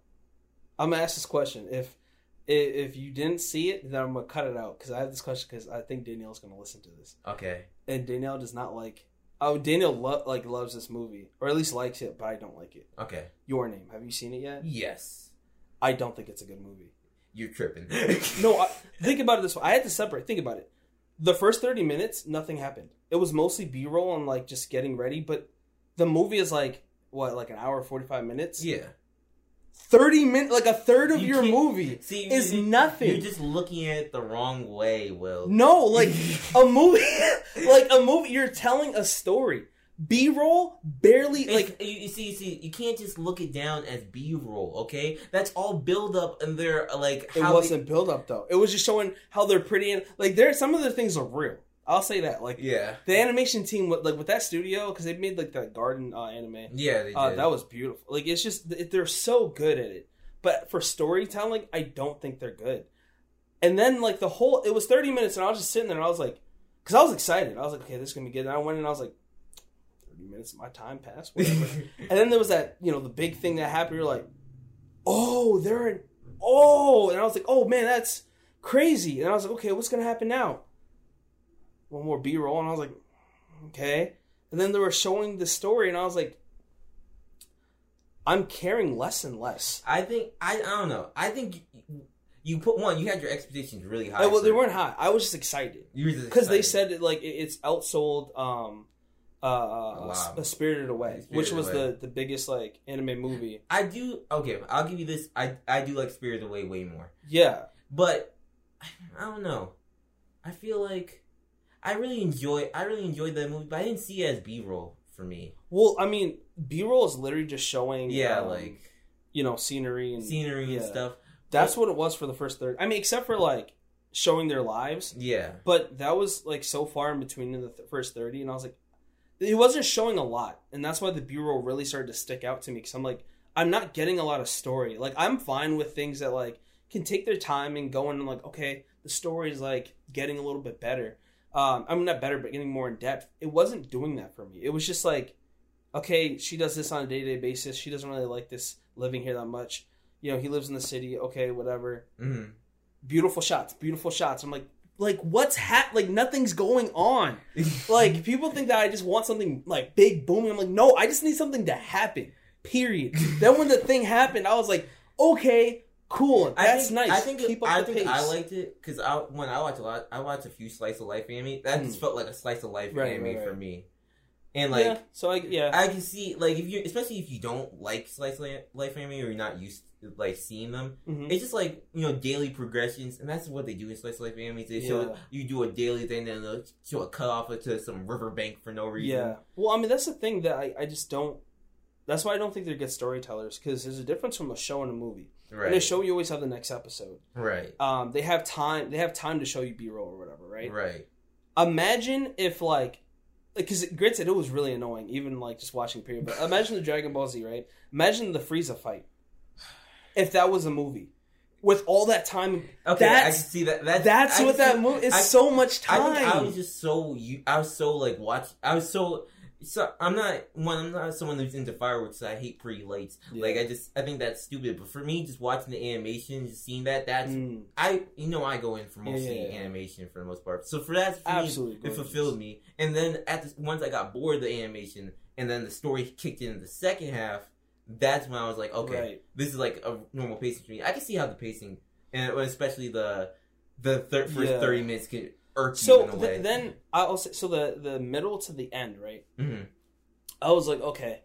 I'm gonna ask this question. If if if you didn't see it, then I'm gonna cut it out because I have this question because I think Danielle's gonna listen to this, Okay. and Danielle does not like. Oh, Danielle lo- like loves this movie, or at least likes it, but I don't like it. Okay. Your name. Have you seen it yet? Yes. I don't think it's a good movie. You're tripping. No, I, think about it this way. I had to separate. Think about it. The first thirty minutes, nothing happened. It was mostly B roll and like just getting ready. But the movie is like what, like an hour forty five minutes. yeah. Thirty minutes, like a third of You your movie See, is you- nothing. You're just looking at it the wrong way, Will. No, like a movie, like a movie. You're telling a story. B roll barely It's- like you, you see, you see, you can't just look it down as B roll. Okay, that's all build up, and they're like it wasn't build up though. It was just showing how they're pretty and like there. Some of the things are real. I'll say that. Like yeah, the animation team, with like with that studio, because they made like that garden uh, anime. yeah, they Uh, that was beautiful. Like it's just they're so good at it. But for storytelling, I don't think they're good. And then like the whole it was 30 minutes and I was just sitting there and I was like cuz I was excited. I was like, okay, this is to be good. And I went and I was like 30 minutes of my time passed whatever. and then there was that, you know, the big thing that happened. You're like, "Oh, they're in Oh, and I was like, "Oh man, that's crazy." And I was like, "Okay, what's going to happen now?" One more B-roll and I was like, okay. And then they were showing the story, and I was like, I'm caring less and less. I think I I don't know. I think you, put one. You had your expectations really high. Uh, well, they weren't high. I was just excited you were just because they said it like it- it's outsold um, uh, Wow. uh, Spirited Away, Spirited which was Away. the the biggest like anime movie. I do. Okay, I'll give you this. I I do like Spirited Away way more, Yeah, but I don't know. I feel like I really enjoy. I really enjoyed that movie, but I didn't see it as B roll for me. well, I mean, B roll is literally just showing, Yeah, um, like you know, scenery and scenery and stuff. That's what it was for the first third. I mean, except for like showing their lives, Yeah, but that was like so far in between in the th- first 30 and i was like it wasn't showing a lot and that's why the b-roll really started to stick out to me because i'm like i'm not getting a lot of story. Like i'm fine with things that like can take their time and go in and like okay the story is like getting a little bit better. Um i'm not better but getting more in depth. It wasn't doing that for me. It was just like okay she does this on a day-to-day basis. She doesn't really like this living here that much. You know he lives in the city. Okay whatever. Hmm beautiful shots, beautiful shots. I'm like, like what's hap? Like nothing's going on. Like people think that I just want something like big booming. I'm like, no, I just need something to happen. Period. then when the thing happened, I was like, okay, cool, I that's think, nice. I think Keep up I the think pace. I liked it because I when I watched a lot, I watched a few slice of life anime. That just Mm. felt like a slice of life Right, anime right, for me. And like yeah. So I yeah. I can see like if you especially if you don't like slice of life anime or you're not used to like seeing them, Mhm. it's just like you know daily progressions, and that's what they do in slice of life anime. They show Yeah. you do a daily thing, and then they'll show a cut off to some riverbank for no reason. Yeah. Well, I mean, that's the thing that I, I just don't. That's why I don't think they're good storytellers because there's a difference from a show and a movie. right, In a show, you always have the next episode. right, Um, they have time. They have time to show you B-roll or whatever, right? right. imagine if like because granted it was really annoying even like just watching period but imagine the dragon ball z right imagine the frieza fight if that was a movie with all that time Okay, I can see that. That's that's what that see- movie is I- so much I time think I was just so you. I was so like watch. I was so. So I'm not one. I'm not someone who's into fireworks. So I hate pretty lights. Yeah. Like I just. I think that's stupid. But for me, just watching the animation, just seeing that, that's Mm, I. You know, I go in for mostly yeah, yeah. animation for the most part. So for that, for Absolutely me, it fulfilled me. And then at the, once I got bored of the animation, and then the story kicked in the second half. That's when I was like, okay, right this is like a normal pacing for me. I can see how the pacing, and especially the the thir- first Yeah. thirty minutes can irk so you in a way. th- then i'll say so the the middle to the end right Mhm. I was like, okay.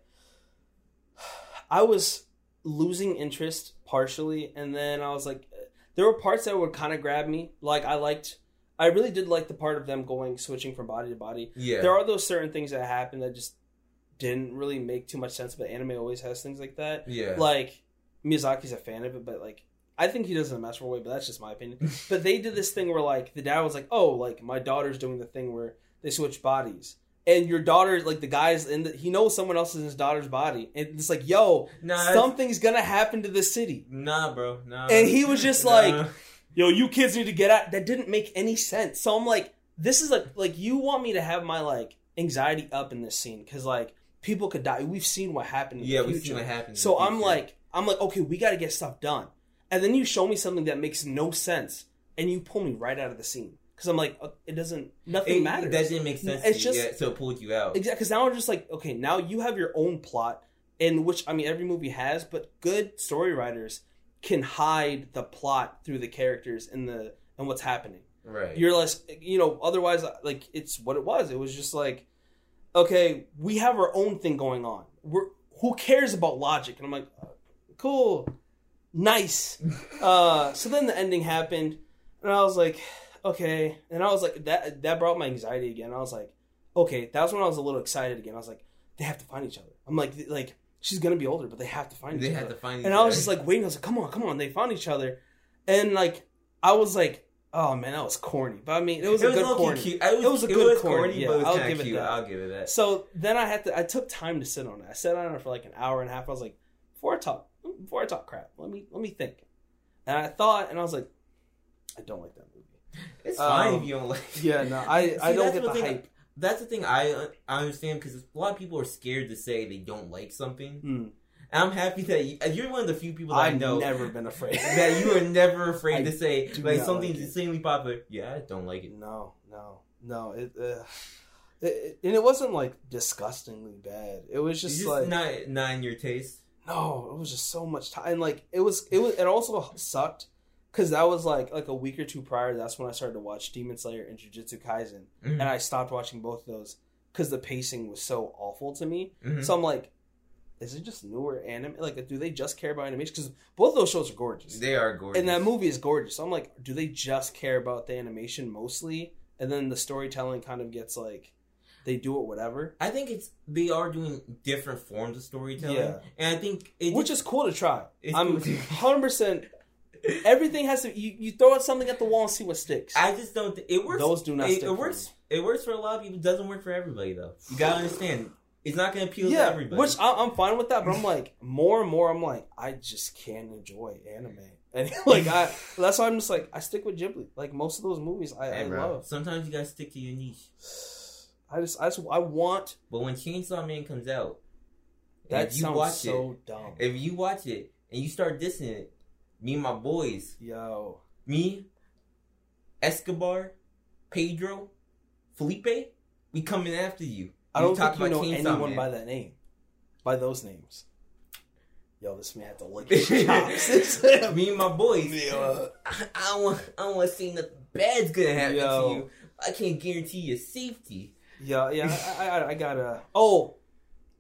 I was losing interest partially, and then I was like, there were parts that would kind of grab me. Like I liked, I really did like the part of them going switching from body to body. yeah, There are those certain things that happen that just didn't really make too much sense, but anime always has things like that. yeah, Like Miyazaki's a fan of it, but like I think he does it in a masterful way, but that's just my opinion. but they did this thing where like the dad was like, "Oh, like my daughter's doing the thing where they switch bodies." And your daughter, like the guy's in the, he knows someone else is in his daughter's body, and it's like, yo, nah, something's gonna happen to the city. nah, bro, nah. And he was just Nah. like, yo, you kids need to get out. That didn't make any sense. So I'm like, this is like, like you want me to have my like anxiety up in this scene because like people could die. We've seen what happened. In yeah, the we've seen what happened. So I'm like, I'm like, okay, we got to get stuff done. And then you show me something that makes no sense, and you pull me right out of the scene because I'm like, uh, it doesn't, nothing It- matters. That didn't make sense. It's just- yeah, so it pulled you out. Exactly, because now we're just like, okay, now you have your own plot, in which I mean, every movie has, but good story writers can hide the plot through the characters and the and what's happening. Right. You're less, you know, otherwise, like it's what it was. It was just like, okay, we have our own thing going on. We're who cares about logic? And I'm like, cool, nice. uh, so then the ending happened, and I was like, okay. And I was like, that that brought my anxiety again. I was like, okay, that was when I was a little excited again. I was like, they have to find each other. I'm like, like she's gonna be older, but they have to find they each had other. to find. and I was other. just like waiting. I was like, come on, come on. They found each other, and like I was like, oh man, that was corny. But I mean, it was a good low-key corny. Cute. It was, It was a it good was corny, corny, yeah, but it was I'll kinda give it that. I'll give it that. So then I had to. I took time to sit on it. I sat on it for like an hour and a half. I was like, before I talk, before I talk crap, let me let me think. And I thought, and I was like, I don't like that movie. It's fine um, if you don't like. Yeah, no, I See, I don't that's get the thing- hype. That's the thing I uh, I understand because a lot of people are scared to say they don't like something. Hmm. And I'm happy that you, you're one of the few people that I I've know never been afraid. that you are never afraid to say like something's like insanely popular. Yeah, I don't like it. No, no, no. It uh, It- and it wasn't like disgustingly bad. It was just, just like not not in your taste. no, it was just so much time. And like it was, it was, it also sucked because that was like like a week or two prior. That's when I started to watch Demon Slayer and Jujutsu Kaisen, Mhm. and I stopped watching both of those because the pacing was so awful to me. Mhm. So I'm like, is it just newer anime? Like, do they just care about animation? Because both those shows are gorgeous, they are gorgeous. and that movie is gorgeous. So I'm like, do they just care about the animation mostly, and then the storytelling kind of gets like they do it whatever, I think it's they are doing different forms of storytelling, Yeah. and I think it which is cool to try. I'm 100. percent Everything has to you, you throw out something at the wall and see what sticks. I just don't. Th- it works. Those do not It, stick it works. It works for a lot of people. Doesn't work for everybody though. You gotta understand. It's not gonna appeal to yeah, everybody. which I, I'm fine with that. But I'm like more and more. I'm like I just can't enjoy anime, and like I that's why I'm just like I stick with Ghibli. Like most of those movies, I, Hey, I love. Sometimes you gotta stick to your niche. I just I just I want But when Chainsaw Man comes out, that you sounds watch so dumb. it, if you watch it and you start dissing it, me and my boys, Yo, me, Escobar, Pedro, Felipe, we coming after you. I don't talk think you know anyone by that name, by those names. Yo, this man had to lick his chops. me and my boys. Yeah. I, I don't want. I don't want to see nothing bad's gonna happen Yo. to you. I can't guarantee your safety. Yeah, yeah, I, I, I gotta. Oh,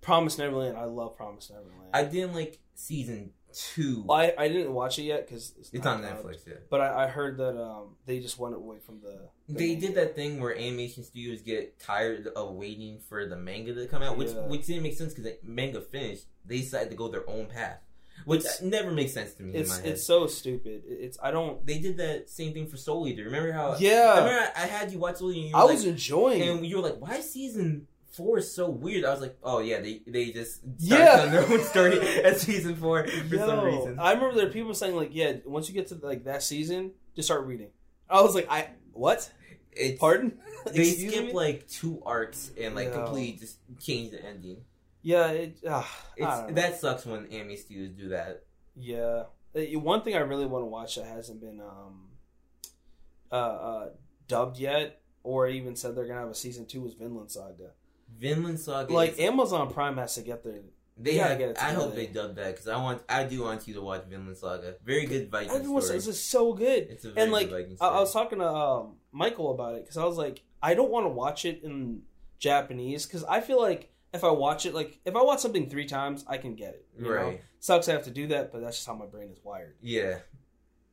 Promise Neverland. I love Promise Neverland. I didn't like season two. I, I didn't watch it yet because it's, it's not on out. Netflix. Yeah. But I, I heard that um they just went away from the. the They manga. did that thing where animation studios get tired of waiting for the manga to come out, which Yeah. which didn't make sense because the manga finished. They decided to go their own path, which It's- never makes sense to me in It's my head. it's so stupid. It's I don't. They did that same thing for Soul Eater. Remember how? I Yeah, remember I, I had you watch Soul Eater. And you were I like, was enjoying. and you were like, "Why season four is so weird?" I was like, "Oh yeah, they they just started Yeah. their own story at season four for some reason." I remember there were people saying like, yeah, once you get to like that season, just start reading. I was like, I what? It's, Pardon? They skip like two arcs and like Yo. completely just change the ending. Yeah, it, uh, I don't know. that sucks when anime studios do that. Yeah, Uh, one thing I really want to watch that hasn't been um, uh, uh, dubbed yet, or even said they're gonna have a season two is Vinland Saga. Vinland Saga. Like Amazon Prime has to get there. they gotta have, get it I hope they dub that because I want. I do want you to watch Vinland Saga. Very good Viking Everyone story. says it's so good, it's a very and like good Viking I. I was talking to um, Michael about it because I was like, I don't want to watch it in Japanese because I feel like if I watch it, like if I watch something three times, I can get it. you know? right. Sucks I have to do that, but that's just how my brain is wired. Yeah.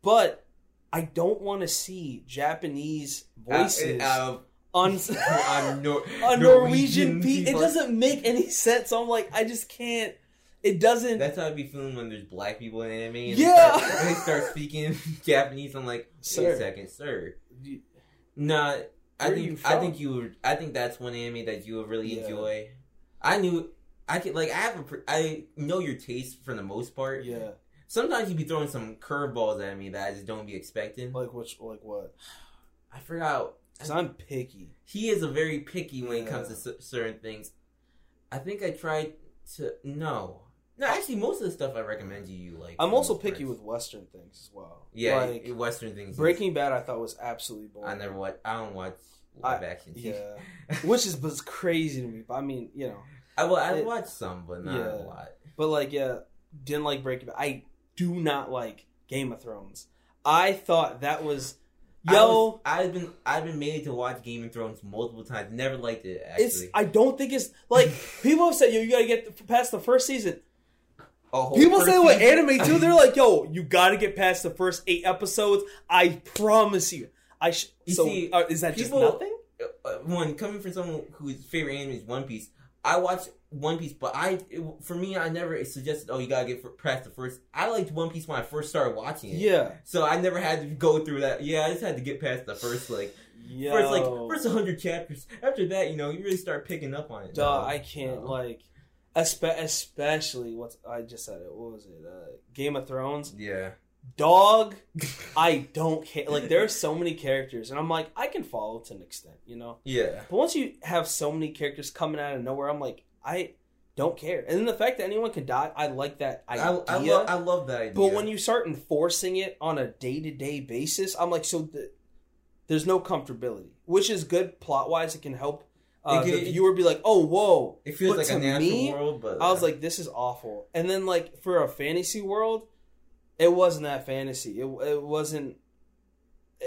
But I don't want to see Japanese voices Uh, uh, on Nor- a Norwegian, Norwegian beat. It doesn't make any sense. So I'm like, I just can't. It doesn't. That's how I'd be feeling when there's black people in anime. And Yeah. They start, they start speaking Japanese. I'm like, wait Sir. a second, sir. Nah, I Where think I think you would. I think that's one anime that you would really Yeah. enjoy. I knew I could like I have a I know your taste for the most part. yeah, Sometimes you'd be throwing some curveballs at me that I just don't be expecting. like which, like what? I forgot. Because I'm picky. He is a very picky when it comes to Yeah. certain things. I think I tried to no. No, actually, most of the stuff I recommend you, you like. I'm also picky with Western things as well. yeah, like Western things. Breaking Bad, I thought was absolutely boring. I never watch. I don't watch live action. Yeah, which is was crazy to me. But I mean, you know, I well, I it- watched some, but not Yeah. a lot. but like, yeah, didn't like Breaking Bad. I do not like Game of Thrones. I thought that was I yo. was- I've been I've been made to watch Game of Thrones multiple times. Never liked it. Actually, It's. I don't think it's like people have said. Yo, you gotta get past the first season. People say with season- anime too. They're like, yo, you gotta get past the first eight episodes. I promise you. I sh- You so see, uh, is that people- just nothing? uh, one coming from someone whose favorite anime is One Piece. I watched One Piece, but I it, for me I never suggested oh you gotta get past the first. I liked One Piece when I first started watching it. Yeah. So I never had to go through that. Yeah, I just had to get past the first like Yo. first like first hundred chapters. After that, you know, you really start picking up on it. Duh, No, I can't no. like, espe- especially what I just said it. What was it? Uh, Game of Thrones. Yeah. Dog. I don't care. Like there are so many characters, and I'm like, I can follow to an extent, you know. Yeah. But once you have so many characters coming out of nowhere, I'm like, I don't care. And then the fact that anyone can die, I like that I, idea. I, love, I love that idea. But when you start enforcing it on a day to day basis, I'm like, so the, there's no comfortability, which is good plot wise. It can help uh, It the viewer would be like, "Oh, whoa!" It feels But like to a natural me, world, but I was like, "This is awful." And then, like for a fantasy world, it wasn't that fantasy. It it wasn't.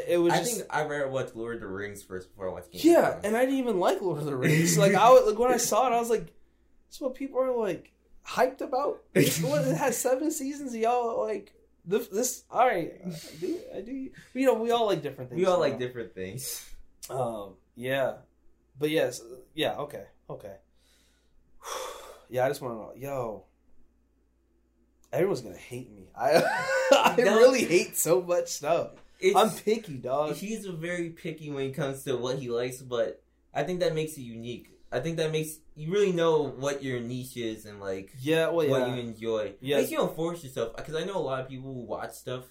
It was I just think I rather watch Lord of the Rings first before I watched. Game of yeah, and I didn't even like Lord of the Rings. like I was, like when I saw it, I was like, "This is what people are like hyped about." what, it has seven seasons. Y'all like this? This all right? I do I do? You know, we all like different things. we all you like different things. Um, yeah, but yes, yeah, okay, okay. yeah, I just want to know, yo, everyone's gonna hate me. I I No. really hate so much stuff. It's, I'm picky, dog. he's very picky when it comes to what he likes, but I think that makes it unique. I think that makes you really know what your niche is and like Yeah, well, what yeah, you enjoy. Yeah. Makes you don't force yourself because I know a lot of people who watch stuff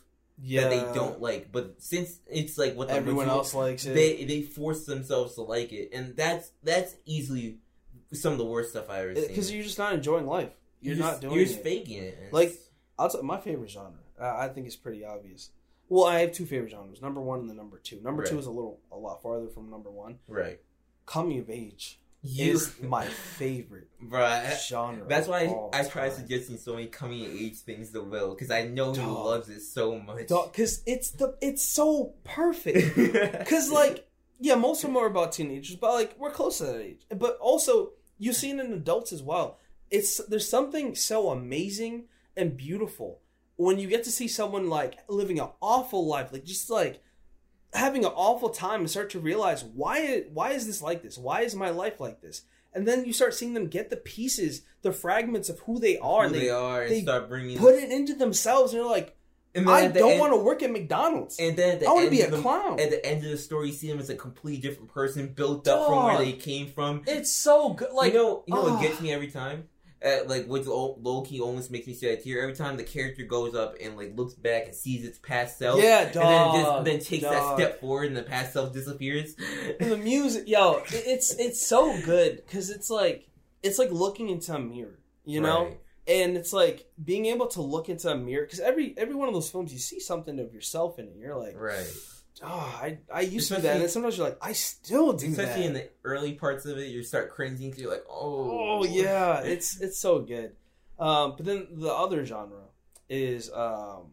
yeah. that they don't like, but since it's like what Everyone else likes it. they they force themselves to like it, and that's that's easily some of the worst stuff I ever uh, seen. because you're just not enjoying life. You're, not just, doing You're it. faking it. Like- I'll tell my favorite genre. I I think it's pretty obvious. Well, I have two favorite genres: number one and the number two. Number two is a little, a lot farther from number one. right, Coming of age you, is my favorite bruh. genre. That's why I, I try suggesting so many coming of age things to Will because I know he loves it so much. because it's the it's so perfect. Because like yeah, most of them are about teenagers, but like we're close to that age. But also you see it in adults as well. It's there's something so amazing and beautiful when you get to see someone like living an awful life, like just like having an awful time and start to realize why why is this like this? Why is my life like this? And then you start seeing them get the pieces, the fragments of who they are, who and they, they, are and they start bringing put it into themselves, and they're like, I don't want to work at McDonald's. And then at the I want to be a the- clown. At the end of the story, you see them as a completely different person, built up from where they came from. It's so good. Like you know, you know ah. what gets me every time? Uh, like what low key almost makes me shed a tear every time the character goes up and like looks back and sees its past self. yeah, and then dog. just then takes that step forward and the past self disappears. And the music, yo, it's it's so good because it's like it's like looking into a mirror, you know. Right. And it's like being able to look into a mirror because every every one of those films you see something of yourself in it. You're like, Right. Oh, I I used to do that, and sometimes you're like, I still do Especially that. in the early parts of it, you start cringing because you're like, oh, oh yeah, it's it's so good. Um, but then the other genre is um,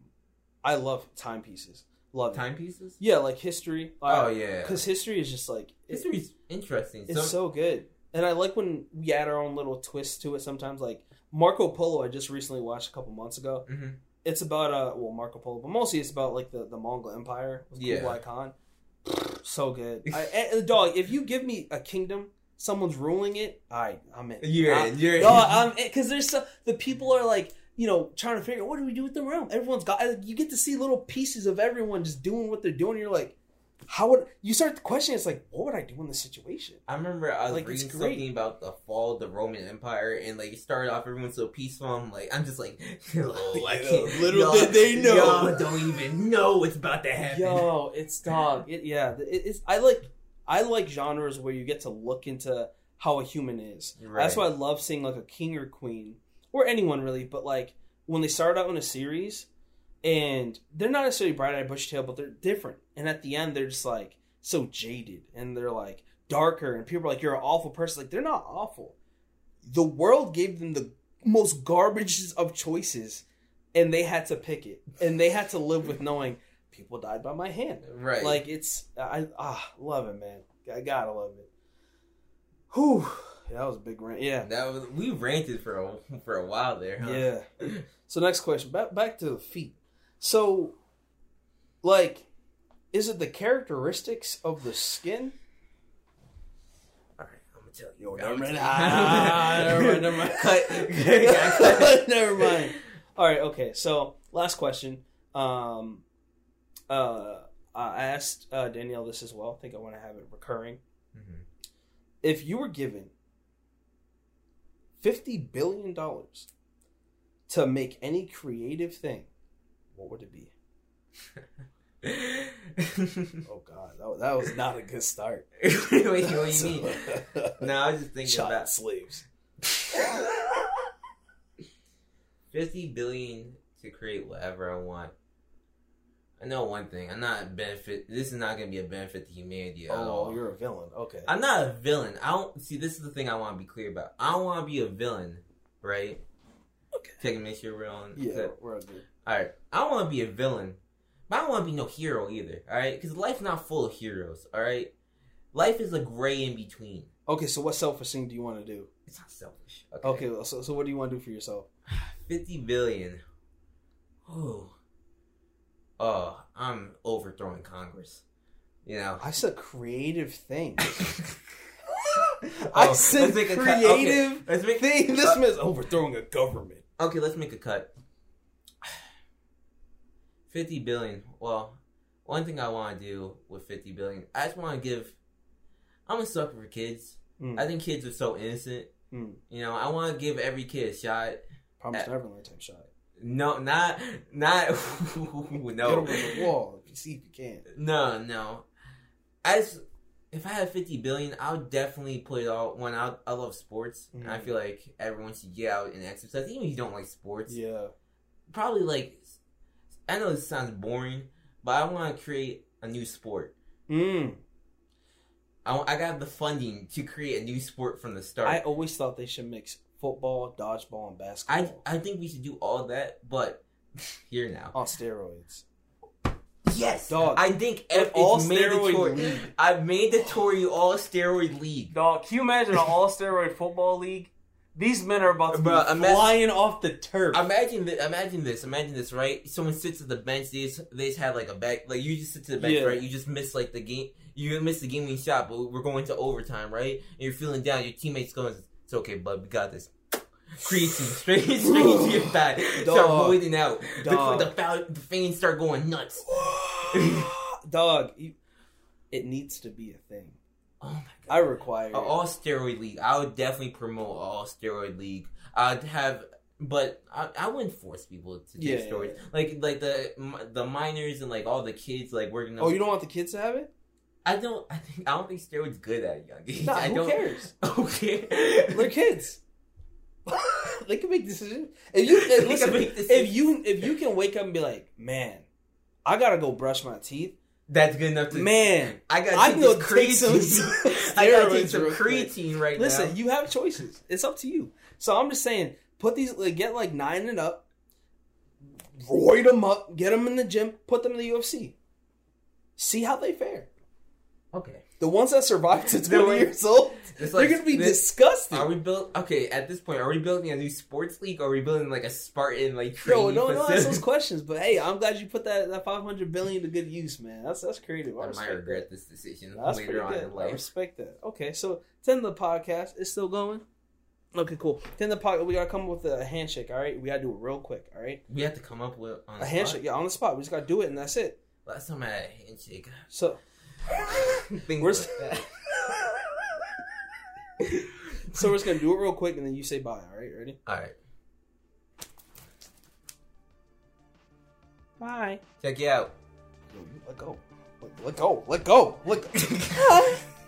I love timepieces. Love timepieces. Yeah, like history. Oh yeah, because history is just like it- history's interesting. It's Some- so good. And I like when we add our own little twist to it sometimes. Like Marco Polo, I just recently watched a couple months ago. Mhm. It's about uh well Marco Polo, but mostly it's about like the, the Mongol Empire with Yeah. Kublai Khan. So good. I, and, dog, if you give me a kingdom, someone's ruling it. Right, I'm in. You're I- in. You're in. Dog, I'm because there's so, the people are like you know trying to figure out what do we do with the realm. Everyone's got you get to see little pieces of everyone just doing what they're doing. You're like, how would you start the question? It's like, what would I do in this situation? I remember I was Like, reading something about the fall of the Roman Empire, and like it started off everyone's so peaceful. I'm like, I'm just like, oh, I can't. little did they know. y'all don't even know what's about to happen. Yo, it's dog. It, yeah, it, it's. I like. I like genres where you get to look into how a human is. Right. That's why I love seeing like a king or queen or anyone really, but like when they start out in a series and they're not necessarily bright eyed bushy tail, but they're different. And at the end, they're just like so jaded and they're like darker, and people are like, "You're an awful person." Like they're not awful. The world gave them the most garbage of choices, and they had to pick it, and they had to live with knowing people died by my hand. Right. Like it's I ah love it, man. I gotta love it. Whew. That was a big rant. Yeah. that was we ranted for a for a while there. Huh? Yeah. So next question. Back back to the feet. So like is it the characteristics of the skin? All right, I'm gonna tell you. Yo, never mind. Ah, never mind, never mind. Cut. Yeah, cut. never mind. All right, okay. So last question. Um uh I asked uh, Danielle this as well. I think I want to have it recurring. Mhm. if you were given fifty billion dollars to make any creative thing, what would it be? Oh God, that, was- that was not a good start. Wait, what do you mean? No, I was just thinking Child about slaves. fifty billion to create whatever I want. I know one thing. I'm not a benefit. This is not going to be a benefit to humanity at Oh, all. you're a villain. Okay. I'm not a villain. I don't see. This is the thing I want to be clear about. I don't want to be a villain, right? Okay. And make sure we're on. Yeah, we're good. All right. I don't want to be a villain, but I don't want to be no hero either. All right, because life's not full of heroes. All right, life is a gray in between. Okay, so what selfish thing do you want to do? It's not selfish. Okay. Okay, so so what do you want to do for yourself? Fifty billion. Oh. Oh, I'm overthrowing Congress. You know. I said creative thing. Oh, I said let's make a cut. Okay, creative make thing. This uh, man's overthrowing a government. Okay, let's make a cut. 50 billion. Well, one thing I want to do with 50 billion, I just want to give. I'm a sucker for kids. Mm. I think kids are so innocent. Mm. You know, I want to give every kid a shot. Promise Uh, Neverland type shot. No, not, not, no. Get the wall. If you see if you can. no, no. As if I had 50 billion, I would definitely put it all. One, I, I love sports, and I Mhm. feel like everyone should get out and exercise, even if you don't like sports. Yeah. probably like I know this sounds boring, but I want to create a new sport. Mm. I, I got the funding to create a new sport from the start. I I, always thought they should mix football, dodgeball, and basketball. I basketball think we should do all that, but here now. on steroids. Yes, Dog, I think an if all it's steroid mandatory. league. I've mandatory all steroid league. Dog, can you imagine an all steroid football league? These men are about to be ima- Flying off the turf. Imagine this. Imagine this. Imagine this. Right? Someone sits at the bench. They just, they just have like a back. Like you just sit to the bench. Yeah. Right? You just miss like the game. You miss the game winning shot, but we're going to overtime. Right? And you're feeling down. Your teammates going. It's okay, bud. We got this. Creatine straight straight to your back. Start Dog. bleeding out. The, Dog. the, foul, the fans start going nuts. Dog, you, it needs to be a thing. Oh my god. I require. A all steroid league. I would definitely promote a all steroid league. I'd have, but I, I wouldn't force people to take Yeah, yeah, steroids. Like like the the minors and like all the kids like working. oh, you don't want the kids to have it? I don't. I think I don't think steroids good at young age. Nah, I who don't. cares? Okay. They're kids. they can make decisions. If you if, listen, make if you if you can wake up and be like, man, I gotta go brush my teeth. That's good enough to. Man, I got I can take some creatine. I got to take some creatine right Listen, now. Listen, you have choices. It's up to you. So I'm just saying, put these, like, get like nine and up, roid them up, get them in the gym, put them in the UFC. See how they fare. Okay. The ones that survived to 20 like- years old, It's they're like gonna be this- disgusting. Are we built? Okay, at this point, are we building a new sports league? or Are we building like a Spartan like Yo, no, no, ask those questions. But hey, I'm glad you put that that 500 billion to good use, man. That's that's creative. I, I might regret that. this decision That's later on good. in I respect that. Okay, so ten of the podcast is still going. Okay, cool. Of the podcast, we gotta come up with a handshake. All right, we gotta do it real quick. All right, We have to come up with on a handshake. spot. Yeah, on the spot. We just gotta do it, and that's it. Last time I had a handshake, So things We're like that. So we're just gonna do it real quick, and then you say bye. All right, ready? All right, Bye. check you out. Let go. Let, let go. Let go. Let go.